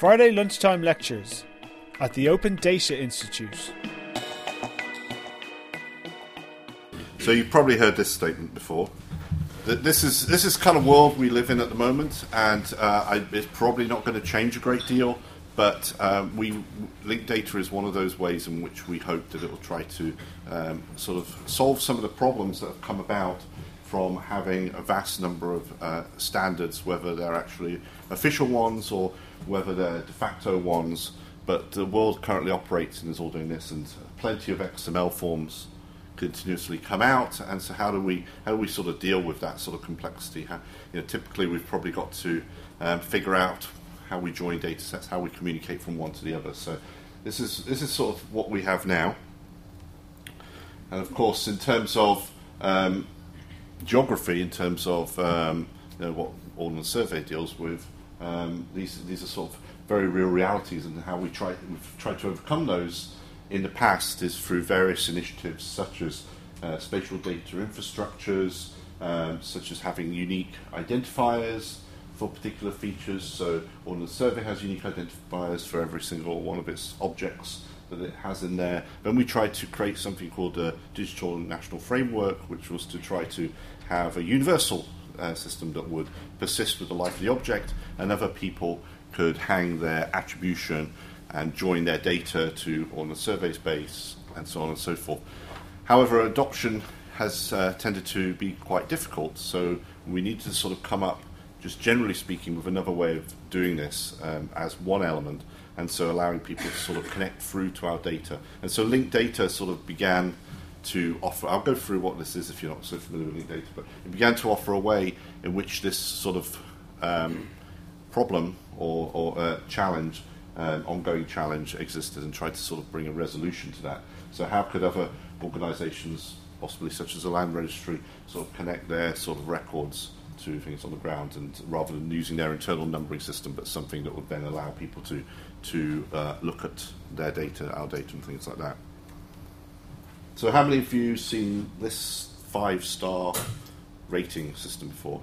Friday lunchtime lectures at the Open Data Institute. So you've probably heard this statement before. That this is this is kind of world we live in at the moment, and uh, I, it's probably not going to change a great deal. But um, we linked data is one of those ways in which we hope that it will try to um, sort of solve some of the problems that have come about from having a vast number of uh, standards, whether they're actually official ones or whether they're de facto ones. But the world currently operates and is all doing this, and plenty of XML forms continuously come out. And so, how do we how do we sort of deal with that sort of complexity? How, you know, typically, we've probably got to um, figure out how we join data sets, how we communicate from one to the other. So, this is this is sort of what we have now. And of course, in terms of um, geography, in terms of um, you know, what Ordnance Survey deals with, um, these these are sort of very real realities, and how we try we've tried to overcome those in the past is through various initiatives such as uh, spatial data infrastructures, um, such as having unique identifiers for particular features. So, Ordnance Survey has unique identifiers for every single one of its objects that it has in there. Then we tried to create something called a Digital National Framework, which was to try to have a universal uh, system that would persist with the life of the object, and other people could hang their attribution and join their data to on the survey base and so on and so forth. However, adoption has uh, tended to be quite difficult, so we need to sort of come up, just generally speaking, with another way of doing this um, as one element, and so allowing people to sort of connect through to our data. And so linked data sort of began to offer. I'll go through what this is if you're not so familiar with linked data, but it began to offer a way in which this sort of um, problem or, or uh, challenge um, ongoing challenge existed and tried to sort of bring a resolution to that. So, how could other organisations, possibly such as the Land Registry, sort of connect their sort of records to things on the ground, and rather than using their internal numbering system, but something that would then allow people to to uh, look at their data, our data, and things like that. So, how many of you seen this five-star rating system before?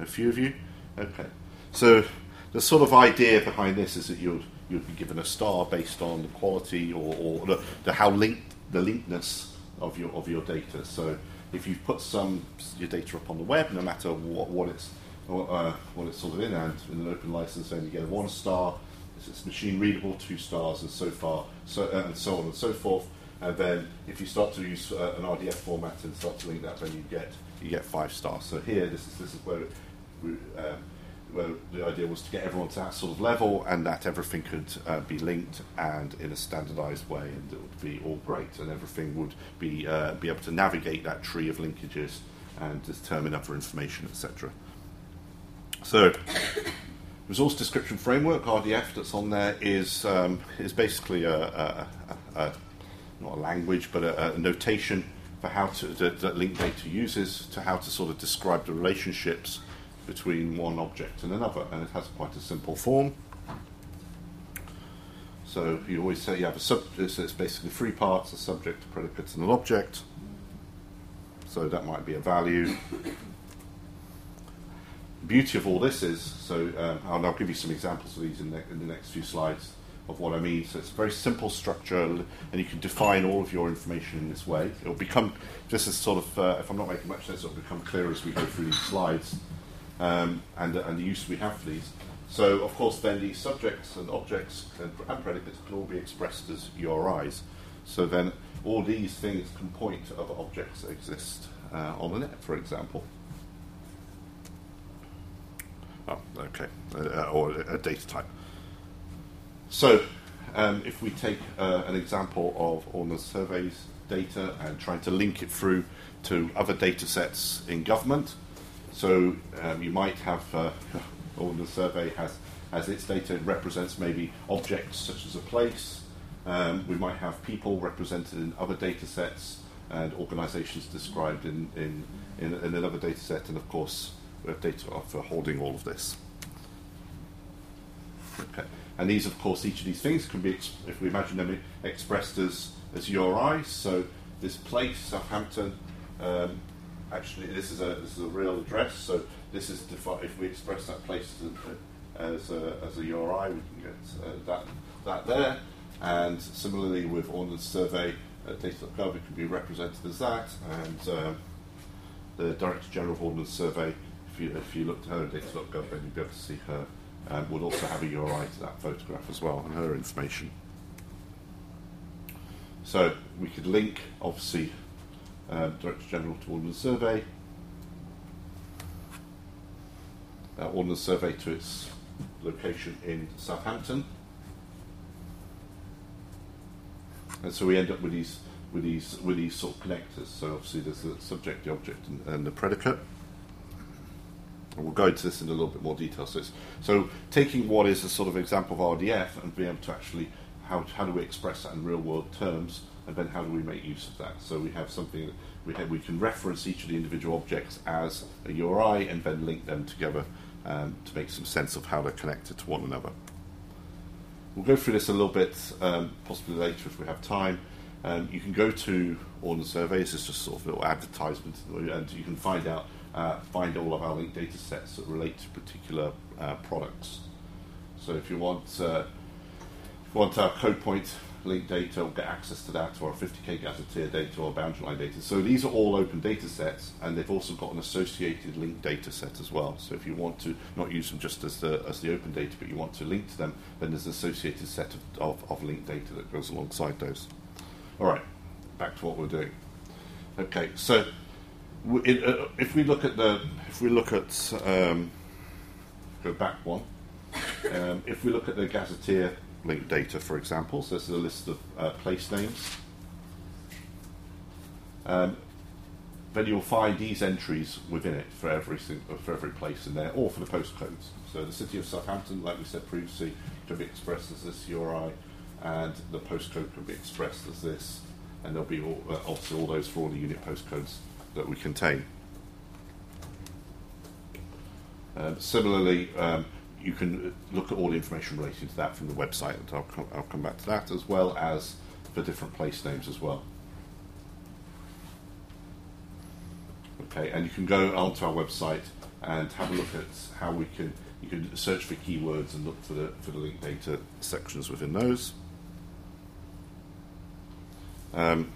A few of you. Okay. So, the sort of idea behind this is that you'd you'd be given a star based on the quality or, or the, the, how linked the linkness of your of your data. So if you've put some your data up on the web, no matter what, what it's uh, what it's sort of in, and in an open license, then you get one star. It's machine readable, two stars, and so far, so uh, and so on and so forth. And then if you start to use uh, an RDF format and start to link that, then you get you get five stars. So here, this is this is where um, where the idea was to get everyone to that sort of level and that everything could uh, be linked and in a standardized way and it would be all great and everything would be, uh, be able to navigate that tree of linkages and determine other information, etc. So, resource description framework (RDF) that's on there is um, is basically a, a language but a, notation for how to that, that linked data uses to how to sort of describe the relationships between one object and another, and it has quite a simple form. So you always say you have a subject, so it's basically three parts, a subject, a predicate, and an object. So that might be a value. beauty of all this is, so um, and I'll give you some examples of these in, the, in the next few slides of what I mean. So it's a very simple structure, and you can define all of your information in this way. It will become, just as sort of, uh, if I'm not making much sense, it will become clear as we go through these slides um, and, and the use we have for these. So, of course, then these subjects and objects and, and predicates can all be expressed as URIs. So then all these things can point to other objects that exist uh, on the net, for example. Oh, okay, uh, or a, a, data type. So, um, if we take uh, an example of Ordnance Surveys data and trying to link it through to other data sets in government, so um, you might have, uh, Ordnance Survey has, as its data represents maybe objects such as a place. Um, we might have people represented in other data sets and organizations described in, in, in, in another data set, and of course, we have data for holding all of this. Okay. And these, of course, each of these things can be, if we imagine them expressed as, as URIs. So this place, Southampton, um, actually this is a this is a real address. So this is defi- if we express that place as as a, as a URI, we can get uh, that, that there. And similarly with Ordnance Survey at data.gov, it can be represented as that. And um, the Director General of Ordnance Survey, if you, if you look to her at data.gov, then you'll be able to see her, um, would also have a URI to that photograph as well and her information. So we could link, obviously, uh, Director General to Ordnance Survey, uh, Ordnance Survey to its location in Southampton. And so we end up with these with these with these sort of connectors. So obviously there's the subject, the object, and, and the predicate. And we'll go into this in a little bit more detail. So, so taking what is a sort of example of RDF and being able to actually how, how do we express that in real world terms, and then how do we make use of that? So we have something we have, we can reference each of the individual objects as a URI and then link them together um, to make some sense of how they're connected to one another. We'll go through this a little bit, um, possibly later if we have time. Um, you can go to Ordnance Surveys, it's just sort of a little advertisement, and you can find out, uh, find all of our linked data sets that relate to particular uh, products. So if you want, uh, if you want our code point link data or get access to that, or our 50k gazetteer data or boundary line data. So these are all open data sets, and they've also got an associated link data set as well. So if you want to not use them just as the, as the open data, but you want to link to them, then there's an associated set of, of, of linked data that goes alongside those. All right, back to what we're doing. Okay, so it, uh, if we look at the, if we look at, um, go back one, um, if we look at the gazetteer link data, for example. So this is a list of uh, place names. Um, then you'll find these entries within it for every for every place in there, or for the postcodes. So the city of Southampton, like we said previously, can be expressed as this URI, and the postcode can be expressed as this, and there'll be all, uh, obviously all those for all the unit postcodes that we contain. Um, similarly, um, you can look at all the information related to that from the website, and I'll, I'll come back to that, as well as for different place names as well. Okay, and you can go onto our website and have a look at how we can you can search for keywords and look for the for the linked data sections within those. Um,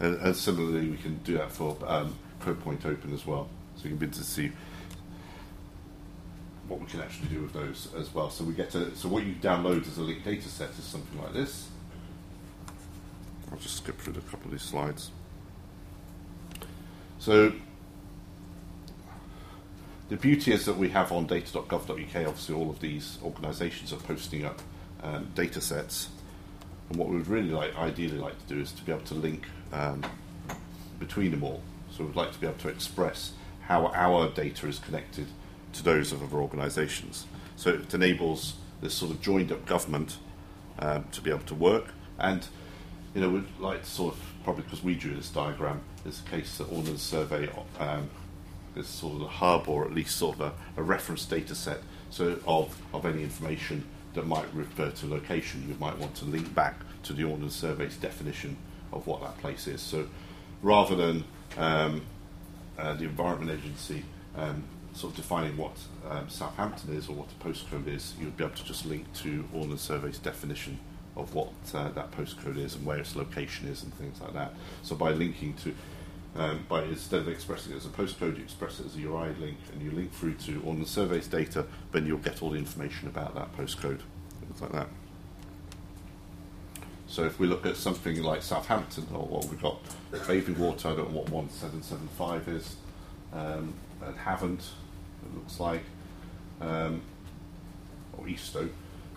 and, and, similarly, we can do that for um, Code Point Open as well, so you can begin to see what we can actually do with those as well. So we get a, so what you download as a linked data set is something like this. I'll just skip through a couple of these slides. So the beauty is that we have on data.gov.uk, obviously all of these organisations are posting up um, data sets. And what we would really like, ideally like to do is to be able to link um, between them all. So we'd like to be able to express how our data is connected to those of other organisations. So it enables this sort of joined up government um, to be able to work. And, you know, we'd like to sort of, probably because we drew this diagram, it's a case that Ordnance Survey um, is sort of a hub or at least sort of a, a reference data set so of, of any information that might refer to location. You might want to link back to the Ordnance Survey's definition of what that place is. So rather than um, uh, the Environment Agency um, sort of defining what um, Southampton is or what a postcode is, you'd be able to just link to Ordnance Survey's definition of what uh, that postcode is and where its location is and things like that. So by linking to, um, by instead of expressing it as a postcode, you express it as a URI link and you link through to Ordnance Survey's data, then you'll get all the information about that postcode, things like that. So if we look at something like Southampton, or what we've got, Bathing Water, I don't know what 1775 is, um, and haven't, it looks like, um, or Eastoe.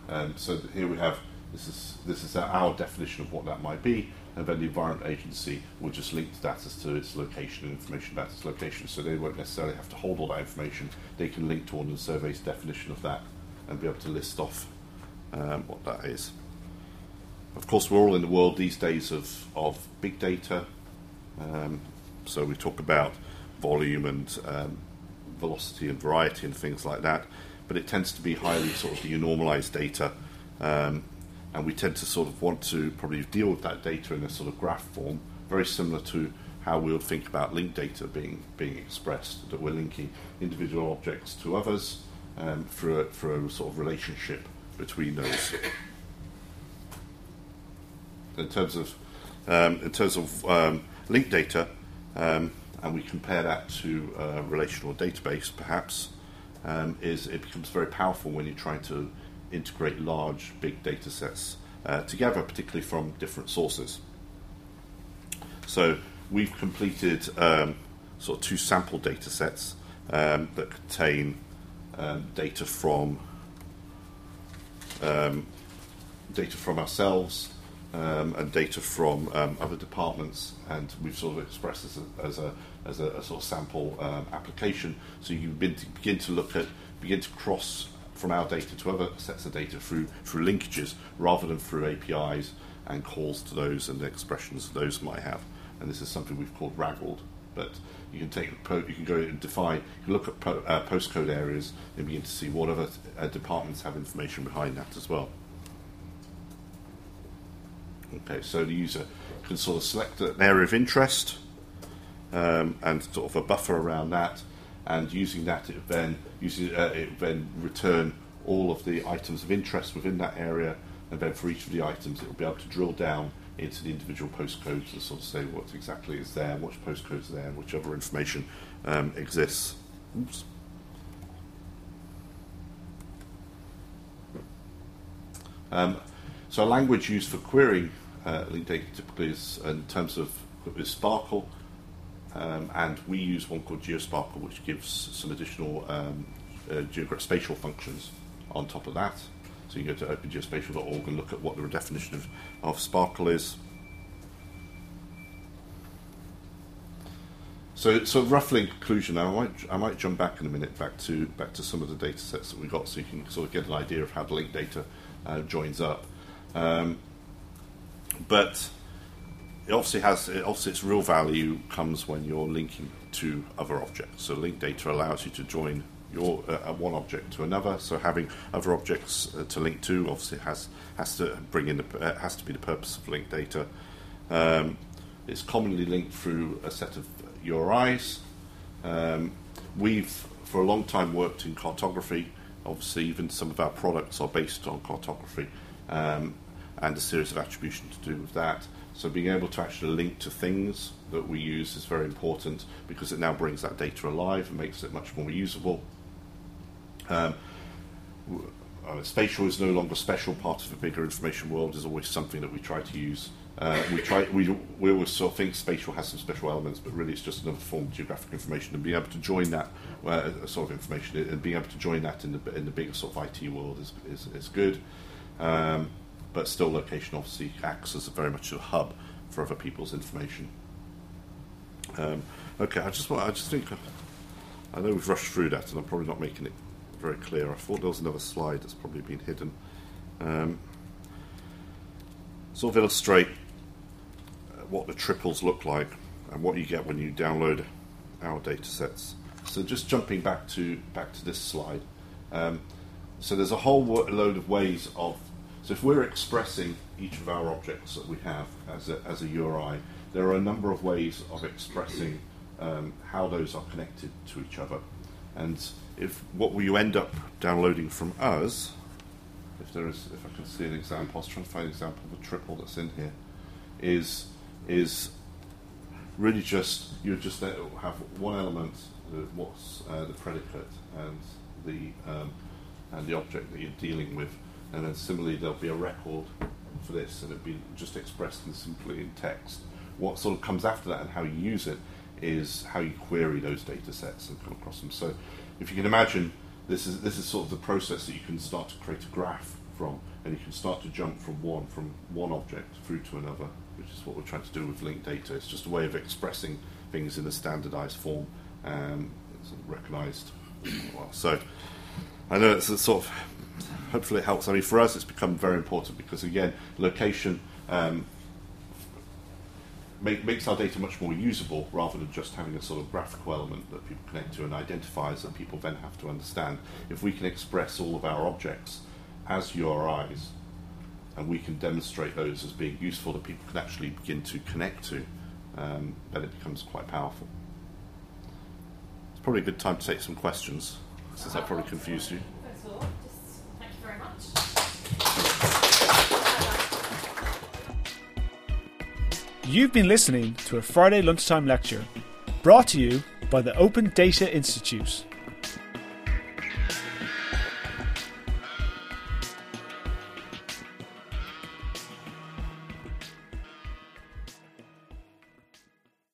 Um, so here we have this is this is our definition of what that might be, and then the Environment Agency will just link the data to its location and information about its location. So they won't necessarily have to hold all that information. They can link to Ordnance Survey's definition of that and be able to list off um, what that is. Of course, we're all in the world these days of, of big data. Um, so we talk about volume and um, velocity and variety and things like that, but it tends to be highly sort of denormalized data. Um, and we tend to sort of want to probably deal with that data in a sort of graph form, very similar to how we would think about linked data being being expressed, that we're linking individual objects to others, um, through, a, through a sort of relationship between those. In terms of, um, in terms of um, linked data, um, and we compare that to a relational database, perhaps, um, is it becomes very powerful when you're trying to integrate large, big data sets uh, together, particularly from different sources. So we've completed um, sort of two sample data sets um, that contain um, data from um, data from ourselves um, and data from um, other departments, and we've sort of expressed this as a, as a, a sort of sample application. So you begin to look at, begin to cross from our data to other sets of data through through linkages rather than through APIs and calls to those and the expressions those might have. And this is something we've called Raggled. But you can take you can go and define, you can look at po- uh, postcode areas and begin to see what other uh, departments have information behind that as well. Okay, so the user can sort of select an area of interest um, and sort of a buffer around that, and using that, it then using uh, it then return all of the items of interest within that area, and then for each of the items, it will be able to drill down into the individual postcodes and sort of say what exactly is there, which postcodes are there, and which other information um, exists. Oops. Um, so, a language used for querying uh, linked data typically is in terms of is SPARQL, um, and we use one called GeoSPARQL, which gives some additional um, uh, geospatial functions on top of that. So you go to opengeospatial.org and look at what the definition of, of SPARQL is. So, so roughly in conclusion, I might I might jump back in a minute back to back to some of the data sets that we got, so you can sort of get an idea of how the linked data uh, joins up. Um, but it obviously has it obviously its real value comes when you're linking to other objects. So linked data allows you to join your uh, one object to another. So having other objects uh, to link to obviously has has to bring in the, uh, has to be the purpose of linked data. Um, it's commonly linked through a set of URIs. Um, we've for a long time worked in cartography. Obviously, even some of our products are based on cartography um, and a series of attribution to do with that. So being able to actually link to things that we use is very important because it now brings that data alive and makes it much more usable. Um, uh, spatial is no longer special part of a bigger information world is always something that we try to use. Uh, we try we, we always sort of think spatial has some special elements, but really it's just another form of geographic information. And being able to join that uh, sort of information and being able to join that in the in the bigger sort of IT world is is, is good. Um, but still, location obviously acts as a very much a hub for other people's information. Um, okay, I just want I just think I know we've rushed through that, and I'm probably not making it very clear. I thought there was another slide that's probably been hidden. Um, sort of illustrate uh, what the triples look like and what you get when you download our data sets. So just jumping back to back to this slide. Um, so there's a whole load of ways of. So if we're expressing each of our objects that we have as a, as a URI, there are a number of ways of expressing um, how those are connected to each other. And if what you end up downloading from us, if there is, if I can see an example, I was trying to find an example of a triple that's in here, is is really just you just have one element, of what's uh, the predicate and the um, and the object that you're dealing with, and then similarly there'll be a record for this, and it'll be just expressed in simply in text. What sort of comes after that and how you use it is how you query those data sets and come across them. So if you can imagine, this is this is sort of the process that you can start to create a graph from, and you can start to jump from one from one object through to another, which is what we're trying to do with linked data. It's just a way of expressing things in a standardized form um, sort of recognized. Well, so I know it's a sort of hopefully it helps. I mean, for us, it's become very important because again, location. Um, make, makes our data much more usable rather than just having a sort of graphical element that people connect to and identifiers that people then have to understand. If we can express all of our objects as URIs and we can demonstrate those as being useful that people can actually begin to connect to, um, then it becomes quite powerful. It's probably a good time to take some questions. since I probably confused you. You've been listening to a Friday lunchtime lecture brought to you by the Open Data Institute.